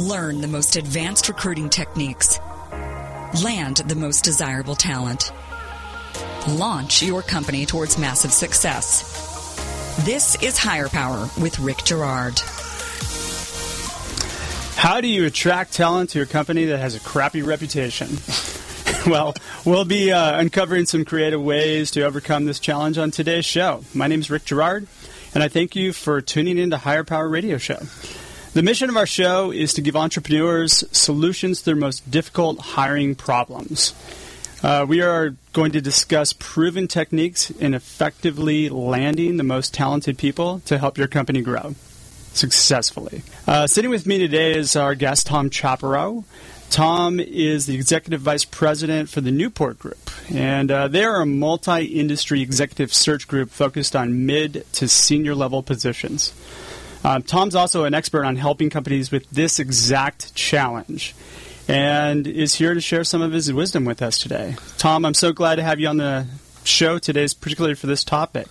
Learn the most advanced recruiting techniques. Land the most desirable talent. Launch your company towards massive success. This is Hire Power with Rick Girard. How do you attract talent to a company that has a crappy reputation? well, we'll be uh, uncovering some creative ways to overcome this challenge on today's show. My name is Rick Girard, and I thank you for tuning in to Hire Power Radio Show. The mission of our show is to give entrepreneurs solutions to their most difficult hiring problems. Uh, we are going to discuss proven techniques in effectively landing the most talented people to help your company grow successfully. Uh, sitting with me today is our guest, Tom Chaparro. Tom is the executive vice president for the Newport Group, and uh, they are a multi industry executive search group focused on mid to senior level positions. Um, Tom's also an expert on helping companies with this exact challenge and is here to share some of his wisdom with us today. Tom, I'm so glad to have you on the show today, particularly for this topic.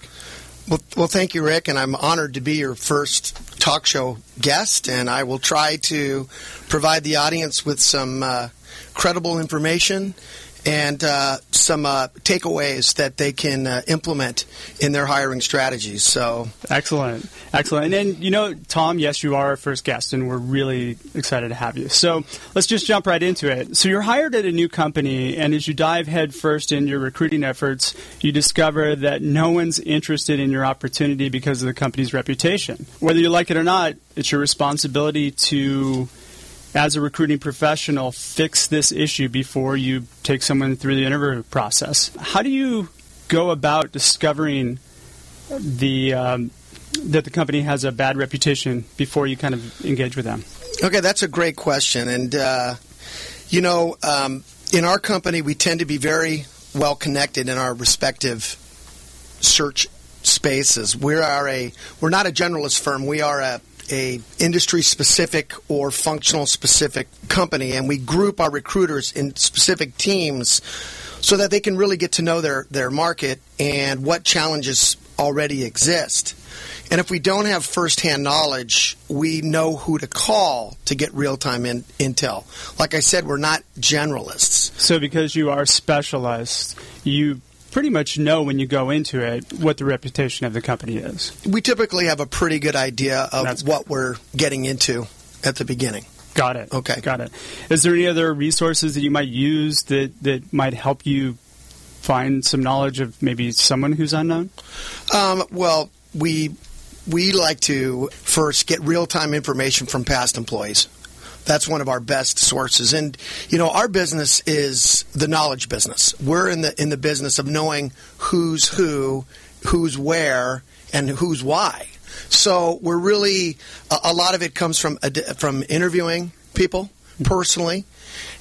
Well, well, thank you, Rick, and I'm honored to be your first talk show guest, and I will try to provide the audience with some uh, credible information and uh, some uh, takeaways that they can uh, implement in their hiring strategies. So excellent, excellent. And then you know, Tom, yes, you are our first guest, and we're really excited to have you. So let's just jump right into it. So you're hired at a new company, and as you dive headfirst in your recruiting efforts, you discover that no one's interested in your opportunity because of the company's reputation. Whether you like it or not, it's your responsibility to as a recruiting professional, fix this issue before you take someone through the interview process. How do you go about discovering the um, that the company has a bad reputation before you kind of engage with them? Okay, that's a great question, and uh, you know, um, in our company, we tend to be very well connected in our respective search spaces. We are a we're not a generalist firm. We are a a industry specific or functional specific company, and we group our recruiters in specific teams so that they can really get to know their, their market and what challenges already exist. And if we don't have firsthand knowledge, we know who to call to get real time in, intel. Like I said, we're not generalists. So, because you are specialized, you pretty much know when you go into it what the reputation of the company is. We typically have a pretty good idea of That's what good. we're getting into at the beginning. Got it. Okay. Got it. Is there any other resources that you might use that, that might help you find some knowledge of maybe someone who's unknown? Um, well, we we like to first get real time information from past employees. That's one of our best sources. And you know, our business is the knowledge business. We're in the in the business of knowing who's who, who's where, and who's why. So we're really a, a lot of it comes from from interviewing people personally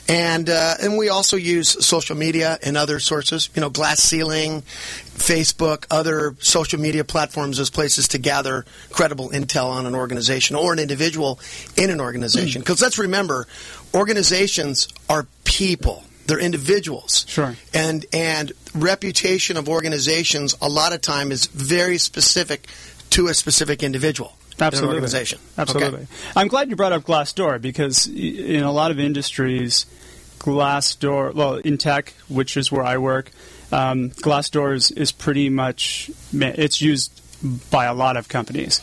and uh, and we also use social media and other sources. You know, Glass Ceiling, Facebook, other social media platforms as places to gather credible intel on an organization or an individual in an organization. Because hmm. let's remember, organizations are people. They're individuals. Sure. And and reputation of organizations a lot of time is very specific to a specific individual. Absolutely. organization. Absolutely. Okay. I'm glad you brought up Glassdoor because in a lot of industries, Glassdoor, well, in tech, which is where I work, um, Glassdoor is, is pretty much it's used by a lot of companies.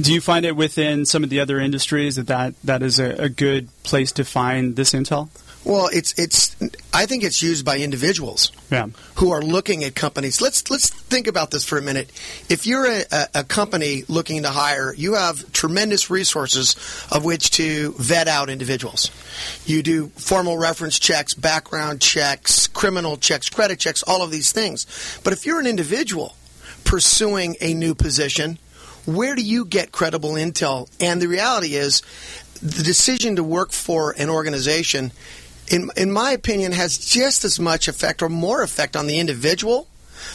Do you find it within some of the other industries that that, that is a, a good place to find this intel? Well, it's it's. I think it's used by individuals yeah. who are looking at companies. Let's let's think about this for a minute. If you're a, a, company looking to hire, you have tremendous resources of which to vet out individuals. You do formal reference checks, background checks, criminal checks, credit checks, all of these things. But if you're an individual pursuing a new position, where do you get credible intel? And the reality is, the decision to work for an organization in in my opinion, has just as much effect or more effect on the individual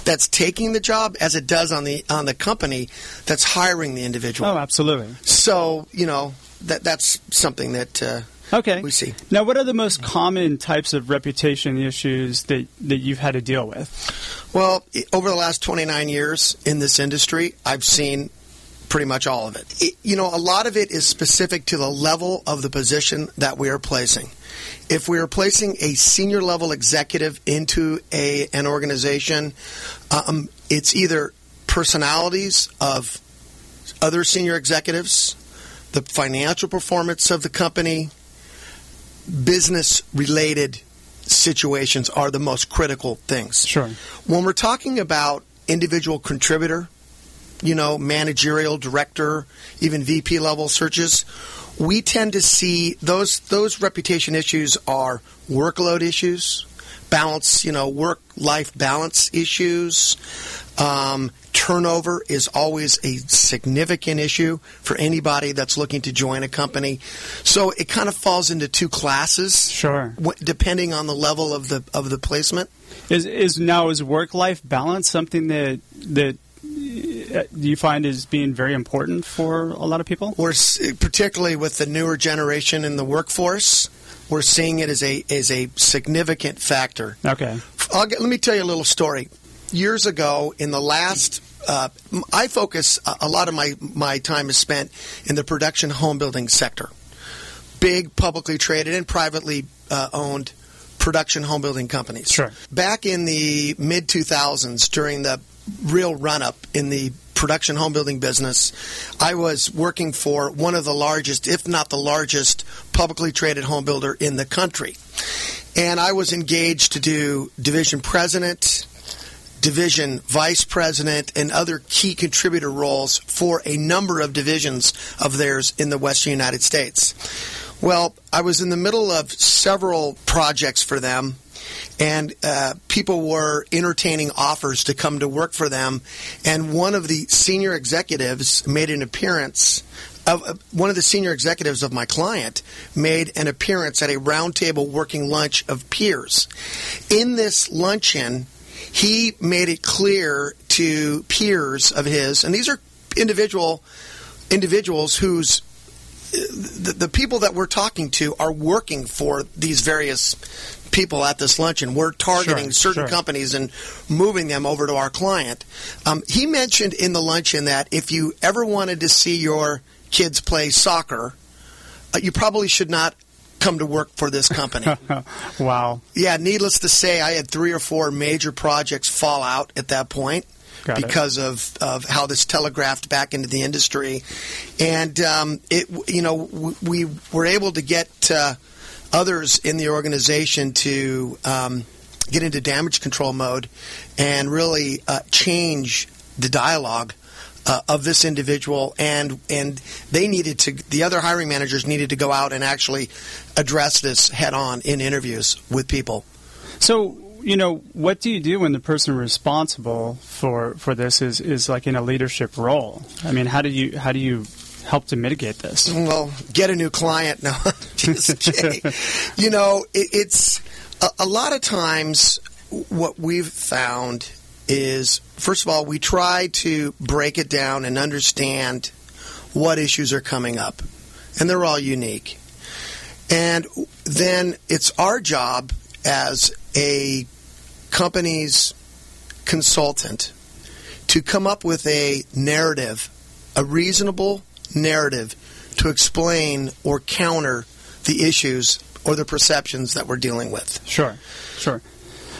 that's taking the job as it does on the on the company that's hiring the individual. Oh, absolutely. So you know that that's something that. Uh, Okay. We see. Now, what are the most common types of reputation issues that, that you've had to deal with? Well, over the last 29 years in this industry, I've seen pretty much all of it. it. You know, a lot of it is specific to the level of the position that we are placing. If we are placing a senior level executive into a an organization, um, it's either personalities of other senior executives, the financial performance of the company, business related situations are the most critical things. Sure. When we're talking about individual contributor, you know, managerial director, even VP level searches, we tend to see those those reputation issues are workload issues, balance, you know, work life balance issues. Um, turnover is always a significant issue for anybody that's looking to join a company. So it kind of falls into two classes, Sure. w- depending on the level of the of the placement. Is is now is work life balance something that that uh, you find is being very important for a lot of people? We're particularly with the newer generation in the workforce, we're seeing it as a as a significant factor. Okay. I'll get, let me tell you a little story. Years ago, in the last, uh, I focus a- a lot of my my time is spent in the production home building sector. Big publicly traded and privately uh, owned production home building companies. Sure. Back in the mid 2000s, during the real run up in the production home building business, I was working for one of the largest, if not the largest, publicly traded home builder in the country. And I was engaged to do division president, division vice president, and other key contributor roles for a number of divisions of theirs in the western United States. Well, I was in the middle of several projects for them, and uh, people were entertaining offers to come to work for them. And one of the senior executives made an appearance. Of, uh, one of the senior executives of my client made an appearance at a roundtable working lunch of peers. In this luncheon, he made it clear to peers of his, and these are individual individuals whose the, the people that we're talking to are working for these various people at this luncheon. We're targeting Sure, certain sure. companies and moving them over to our client. Um, he mentioned in the luncheon that if you ever wanted to see your kids play soccer, uh, you probably should not come to work for this company. wow. Yeah, needless to say, I had three or four major projects fall out at that point Got it. because of, of how this telegraphed back into the industry, and um, it you know w- we were able to get uh, others in the organization to um, get into damage control mode and really uh, change the dialogue. Uh, of this individual, and and they needed to. The other hiring managers needed to go out and actually address this head on in interviews with people. So, you know, what do you do when the person responsible for, for this is, is like in a leadership role? I mean, how do you how do you help to mitigate this? Well, get a new client. No, you know, it, it's a, a lot of times what we've found is, first of all, we try to break it down and understand what issues are coming up, and they're all unique. And then it's our job as a company's consultant to come up with a narrative, a reasonable narrative to explain or counter the issues or the perceptions that we're dealing with. Sure, sure.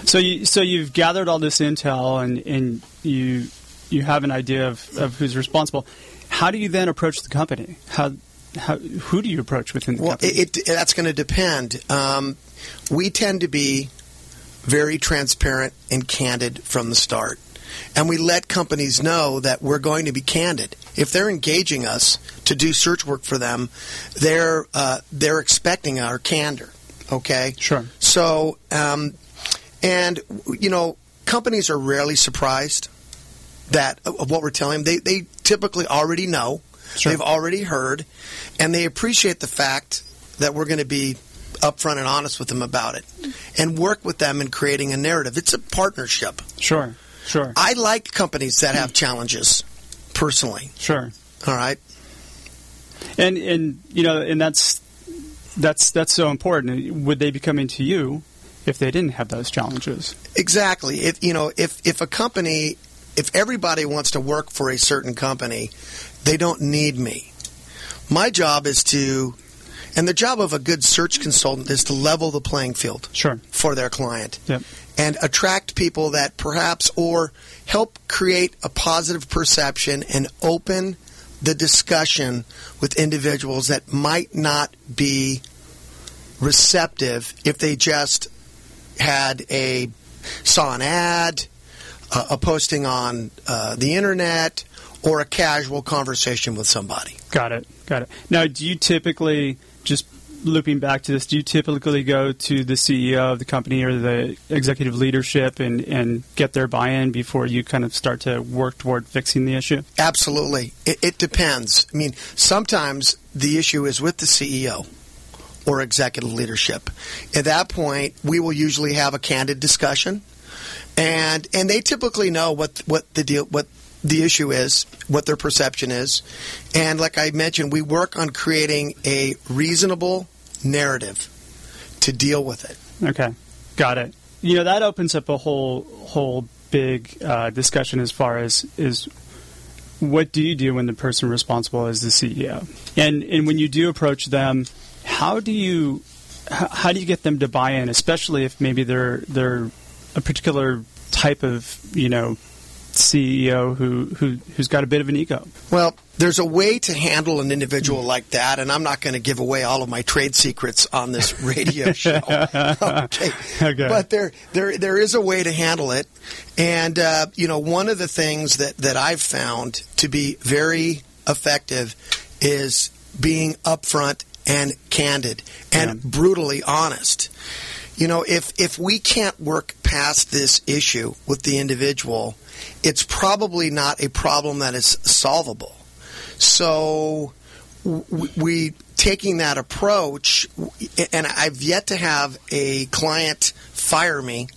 So you so you've gathered all this intel and, and you you have an idea of, of who's responsible. How do you then approach the company? How how who do you approach within the Well, company? it, it, that's going to depend. Um, we tend to be very transparent and candid from the start. And we let companies know that we're going to be candid. If they're engaging us to do search work for them, they're uh, they're expecting our candor. Okay. Sure. So, um, and you know, companies are rarely surprised that of what we're telling them. They they typically already know. Sure. They've already heard, and they appreciate the fact that we're going to be upfront and honest with them about it, and work with them in creating a narrative. It's a partnership. sure, sure, I like companies that have challenges, personally. sure. All right. And and you know, and that's that's that's so important. Would they be coming to you if they didn't have those challenges? Exactly. If you know, if if a company if everybody wants to work for a certain company, they don't need me. My job is to, and the job of a good search consultant is to level the playing field Sure. for their client Yep. and attract people that perhaps or help create a positive perception and open the discussion with individuals that might not be receptive if they just had a saw an ad, a, a posting on uh, the internet, or a casual conversation with somebody. Got it. Got it. Now, do you typically just looping back to this? Do you typically go to the CEO of the company or the executive leadership and and get their buy-in before you kind of start to work toward fixing the issue? Absolutely. It, it depends. I mean, sometimes the issue is with the CEO or executive leadership. At that point, we will usually have a candid discussion, and and they typically know what what the deal what the issue is, what their perception is, and like I mentioned, we work on creating a reasonable narrative to deal with it. Okay, got it. You know that opens up a whole whole big uh, discussion as far as is what do you do when the person responsible is the CEO, and and when you do approach them, how do you how, do you get them to buy in, especially if maybe they're they're a particular type of you know CEO who, who who's got a bit of an ego. Well, there's a way to handle an individual like that, and I'm not going to give away all of my trade secrets on this radio show. okay. Okay. But there, there, there is a way to handle it, and uh, you know, one of the things that that I've found to be very effective is being upfront and candid and Yeah. brutally honest. You know, if if we can't work past this issue with the individual, it's probably not a problem that is solvable. So we taking that approach, and I've yet to have a client fire me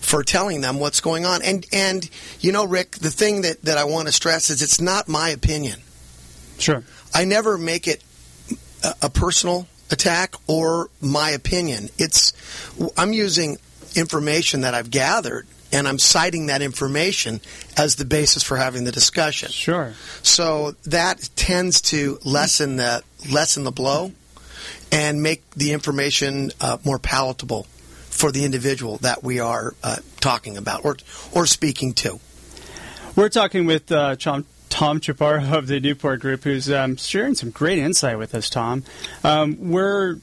for telling them what's going on. And and you know, Rick, the thing that, that I want to stress is it's not my opinion. Sure. I never make it a, a personal attack or my opinion. It's I'm using information that I've gathered and I'm citing that information as the basis for having the discussion. Sure. So that tends to lessen the lessen the blow and make the information uh, more palatable for the individual that we are uh, talking about or or speaking to. We're talking with uh, Tom, Tom Chaparro of the Newport Group, who's um, sharing some great insight with us. Tom, um, we're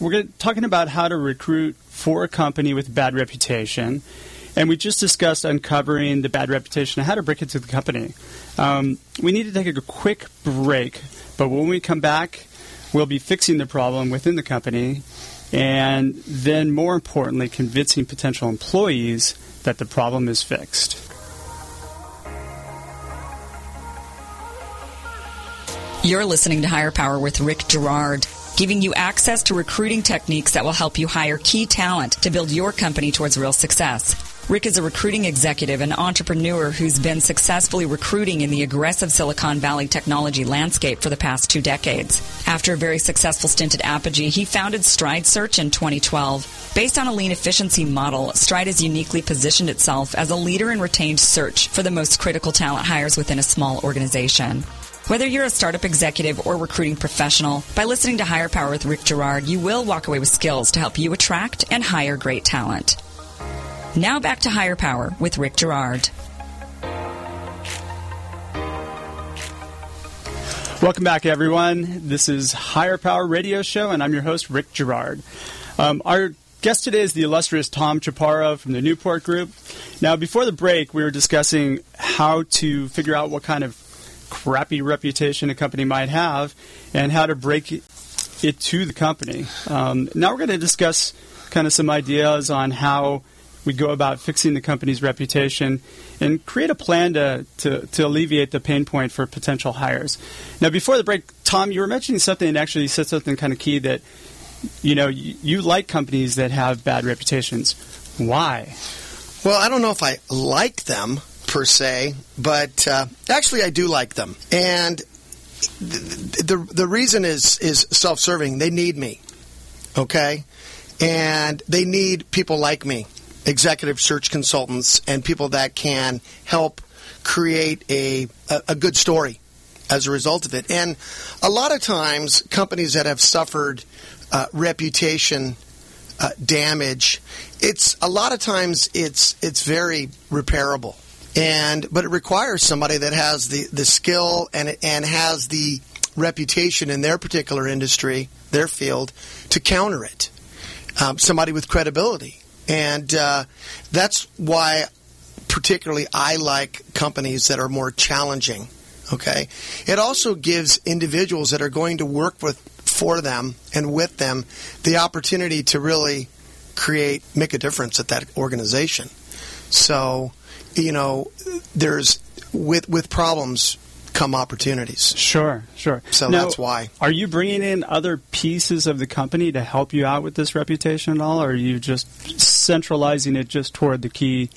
we're talking about how to recruit for a company with bad reputation, and we just discussed uncovering the bad reputation and how to break it to the company. Um, we need to take a quick break, but when we come back, we'll be fixing the problem within the company, and then more importantly, convincing potential employees that the problem is fixed. You're listening to Hire Power with Rick Girard, giving you access to recruiting techniques that will help you hire key talent to build your company towards real success. Rick is a recruiting executive and entrepreneur who's been successfully recruiting in the aggressive Silicon Valley technology landscape for the past two decades. After a very successful stint at Apogee, he founded Stride Search in 2012. Based on a lean efficiency model, Stride has uniquely positioned itself as a leader in retained search for the most critical talent hires within a small organization. Whether you're a startup executive or recruiting professional, by listening to Hire Power with Rick Girard, you will walk away with skills to help you attract and hire great talent. Now back to Hire Power with Rick Girard. Welcome back, everyone. This is Hire Power Radio Show, and I'm your host, Rick Girard. Um, our guest today is the illustrious Tom Chaparro from the Newport Group. Now, before the break, we were discussing how to figure out what kind of crappy reputation a company might have and how to break it to the company. Um, now, we're going to discuss kind of some ideas on how we go about fixing the company's reputation and create a plan to, to, to alleviate the pain point for potential hires. Now, before the break, Tom, you were mentioning something and actually said something kind of key that, you know, you, you like companies that have bad reputations. Why? Well, I don't know if I like them per se, but uh, actually I do like them. And the, the the reason is is self-serving. They need me, okay, and they need people like me executive search consultants and people that can help create a, a, a good story as a result of it. And a lot of times, companies that have suffered uh, reputation uh, damage, it's a lot of times it's it's very repairable, and but it requires somebody that has the, the skill and and has the reputation in their particular industry, their field, to counter it. Um, somebody with credibility, and uh, that's why particularly I like companies that are more challenging. Okay, it also gives individuals that are going to work with for them and with them the opportunity to really create make a difference at that organization. So, you know, there's with with problems come opportunities. Sure, sure. So Now, that's why. Are you bringing in other pieces of the company to help you out with this reputation at all, or are you just centralizing it just toward the key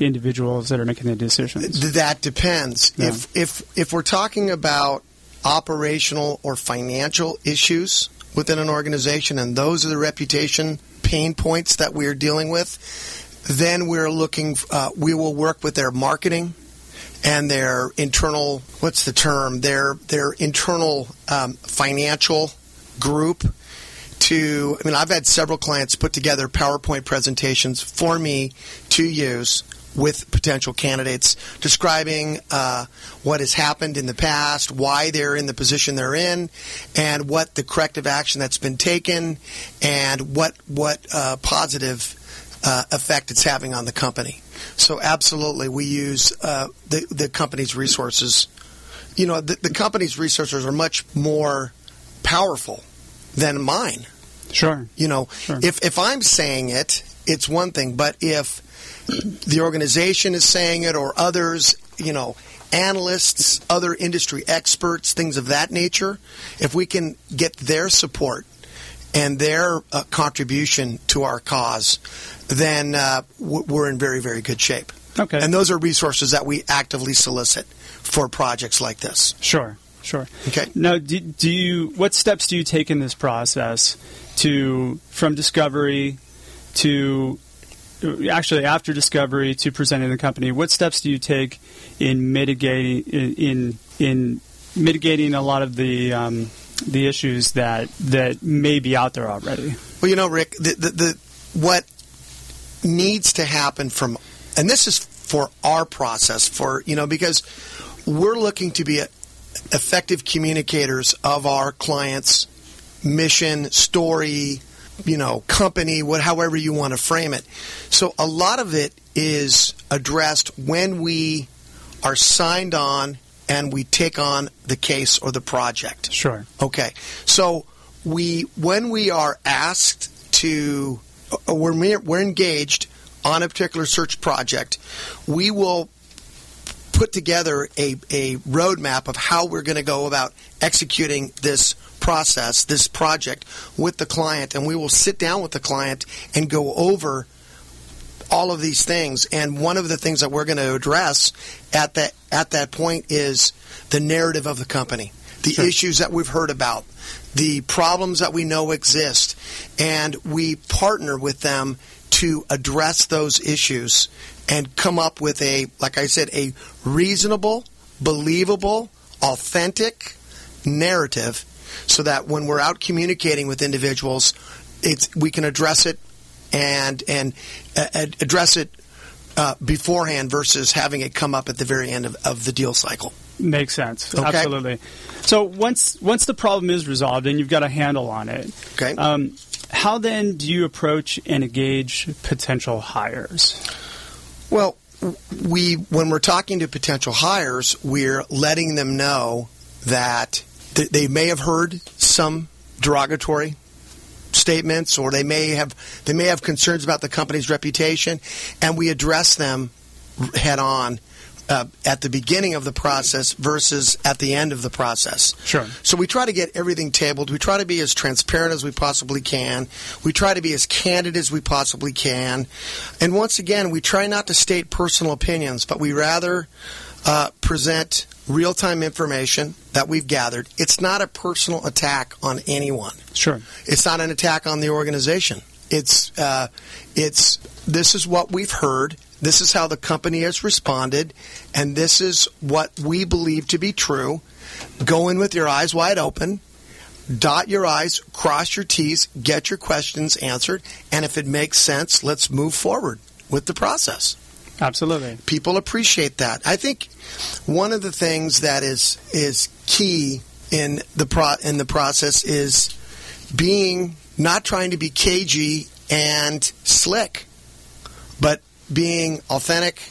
individuals that are making the decisions? That depends. Yeah. If if if we're talking about operational or financial issues within an organization, and those are the reputation pain points that we're dealing with, then we're looking. Uh, we will work with their marketing and their internal. What's the term? Their their internal um, financial group to I mean I've had several clients put together PowerPoint presentations for me to use with potential candidates describing uh, what has happened in the past, why they're in the position they're in, and what the corrective action that's been taken, and what what uh, positive uh, effect it's having on the company. So absolutely, we use uh, the the company's resources. You know, the, the company's resources are much more powerful than mine. Sure. You know, Sure. if if I'm saying it, it's one thing, but if the organization is saying it or others, you know, analysts, other industry experts, things of that nature, if we can get their support and their uh, contribution to our cause, then uh, we're in very, very good shape. Okay. And those are resources that we actively solicit for projects like this. Sure, sure. Okay. Now, do, do you? What steps do you take in this process to from discovery to actually after discovery to presenting the company? What steps do you take in mitigating in in, in mitigating a lot of the um, the issues that that may be out there already? Well, you know, Rick, the, the, the what needs to happen from, and this is for our process, for you know, because we're looking to be effective communicators of our clients' mission, story, you know, company, what, however you want to frame it. So a lot of it is addressed when we are signed on and we take on the case or the project. Sure. Okay, so we when we are asked to, uh, we're we're engaged on a particular search project, we will put together a, a roadmap of how we're going to go about executing this process, this project with the client, and we will sit down with the client and go over all of these things. And one of the things that we're going to address at that at that point is the narrative of the company, the Sure. issues that we've heard about, the problems that we know exist, and we partner with them to address those issues and come up with a, like I said, a reasonable, believable, authentic narrative so that when we're out communicating with individuals, it's we can address it and and uh, ad- address it uh, beforehand versus having it come up at the very end of, of the deal cycle. Makes sense. Okay. Absolutely. So once once the problem is resolved and you've got a handle on it, Okay. um, how then do you approach and engage potential hires? Well, we when we're talking to potential hires, we're letting them know that th- they may have heard some derogatory statements or they may have they may have concerns about the company's reputation and we address them head on uh, at the beginning of the process versus at the end of the process. Sure. So we try to get everything tabled. We try to be as transparent as we possibly can. We try to be as candid as we possibly can. And once again, we try not to state personal opinions, but we rather uh, present real time information that we've gathered. It's not a personal attack on anyone. Sure. It's not an attack on the organization. It's uh, it's this is what we've heard. This is how the company has responded, and this is what we believe to be true. Go in with your eyes wide open, dot your I's, cross your T's, get your questions answered, and if it makes sense, let's move forward with the process. Absolutely. People appreciate that. I think one of the things that is is key in the pro- in the process is being not trying to be cagey and slick, but being authentic.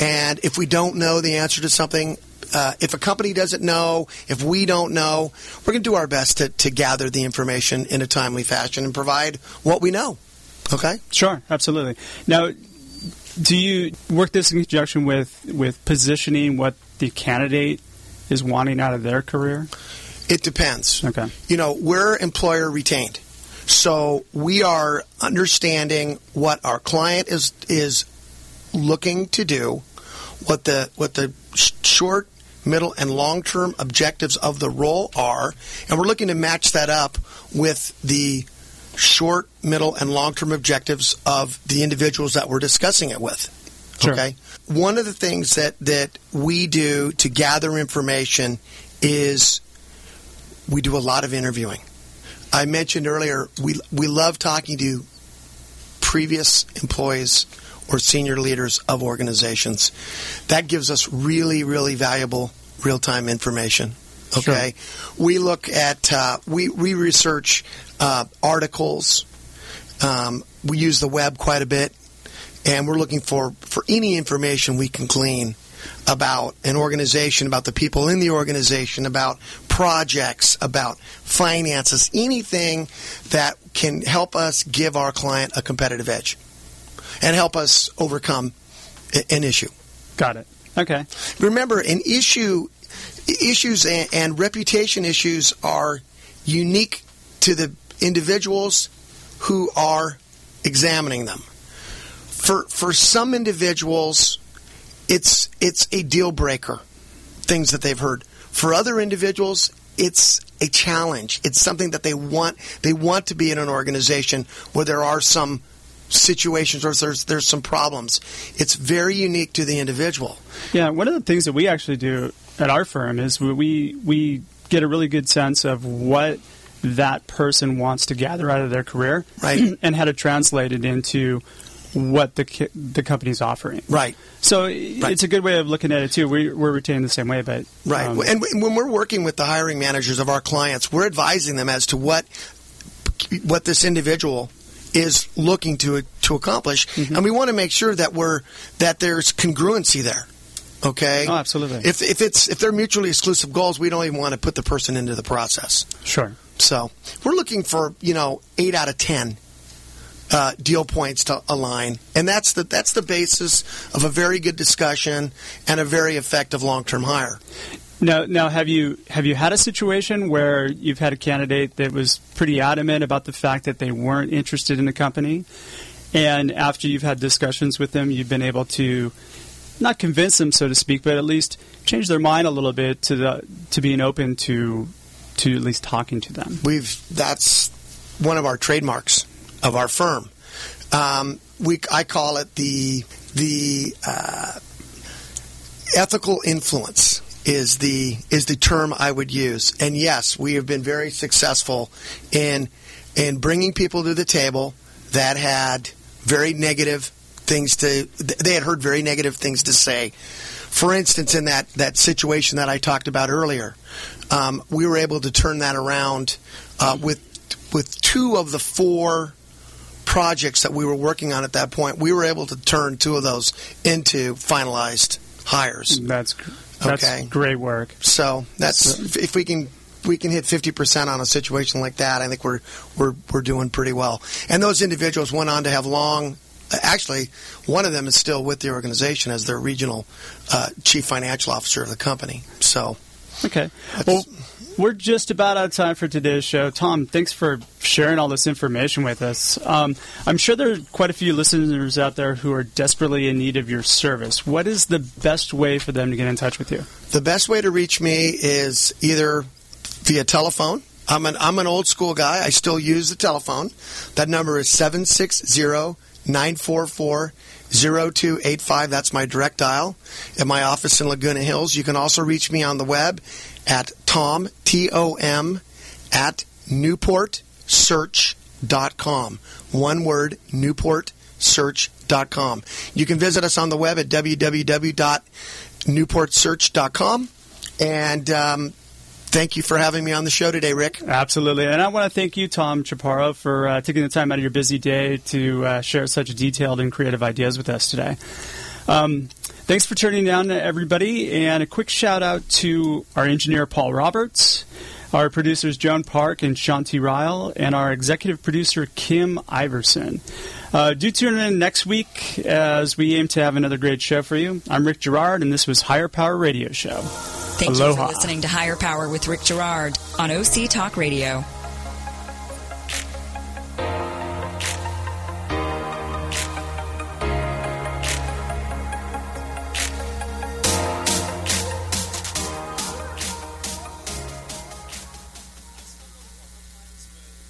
And if we don't know the answer to something, uh, if a company doesn't know, if we don't know, we're going to do our best to, to gather the information in a timely fashion and provide what we know. Okay? Sure, absolutely. Now, do you work this in conjunction with, with positioning what the candidate is wanting out of their career? It depends. Okay. You know, we're employer retained. So we are understanding what our client is is looking to do, what the what the sh- short, middle, and long term objectives of the role are, and we're looking to match that up with the short, middle, and long term objectives of the individuals that we're discussing it with. Sure. Okay. One of the things that that we do to gather information is we do a lot of interviewing. I mentioned earlier we we love talking to previous employees or senior leaders of organizations. That gives us really really valuable real time information. Okay, we look at uh, we we research uh, articles. Um, we use the web quite a bit, and we're looking for for any information we can glean about an organization, about the people in the organization, about projects, about finances, anything that can help us give our client a competitive edge and help us overcome an issue. Got it. Okay. Remember, an issue, issues and, and reputation issues are unique to the individuals who are examining them. For for some individuals, it's it's a deal breaker. Things that they've heard. For other individuals, it's a challenge. It's something that they want. They want to be in an organization where there are some situations or there's there's some problems. It's very unique to the individual. Yeah, one of the things that we actually do at our firm is we we get a really good sense of what that person wants to gather out of their career, Right. and how to translate it into what the the company's offering. Right. So it's a good way of looking at it too. We, we're retained the same way, but Right. um, and when we're working with the hiring managers of our clients, we're advising them as to what what this individual is looking to to accomplish, Mm-hmm. and we want to make sure that we're that there's congruency there. Okay. Oh, absolutely. If if it's if they're mutually exclusive goals, we don't even want to put the person into the process. sure. So we're looking for you know eight out of ten uh, deal points to align, and that's the that's the basis of a very good discussion and a very effective long term hire. Now, now, have you have you had a situation where you've had a candidate that was pretty adamant about the fact that they weren't interested in the company, and after you've had discussions with them, you've been able to not convince them, so to speak, but at least change their mind a little bit to the to being open to to at least talking to them. We've that's one of our trademarks of our firm. Um, we I call it the the uh, ethical influence is the is the term I would use. And yes, we have been very successful in in bringing people to the table that had very negative things to they had heard very negative things to say. For instance, in that, that situation that I talked about earlier, um, we were able to turn that around uh, with with two of the four projects that we were working on at that point. We were able to turn two of those into finalized hires. That's that's Okay. great work. So that's if- if we can we can hit fifty percent on a situation like that, I think we're we're we're doing pretty well. And those individuals went on to have long. Actually, one of them is still with the organization as their regional uh, chief financial officer of the company. So Okay. Well, we're just about out of time for today's show. Tom, thanks for sharing all this information with us. Um, I'm sure there are quite a few listeners out there who are desperately in need of your service. What is the best way for them to get in touch with you? the best way to reach me is either via telephone I'm an I'm an old school guy. I still use the telephone. That number is 760-944-0285. That's my direct dial at my office in Laguna Hills. You can also reach me on the web at tom t o m at newportsearch.com. One word, newportsearch.com. You can visit us on the web at www.newportsearch.com. And um, thank you for having me on the show today, Rick. Absolutely. And I want to thank you, Tom Chaparro, for uh, taking the time out of your busy day to uh, share such detailed and creative ideas with us today. Um, thanks for turning down, everybody. And a quick shout out to our engineer, Paul Roberts, our producers, Joan Park and Shanti Ryle, and our executive producer, Kim Iverson. Uh, do tune in next week as we aim to have another great show for you. I'm Rick Girard, and this was Hire Power Radio Show. Thank Aloha. you for listening to Hire Power with Rick Girard on OC Talk Radio.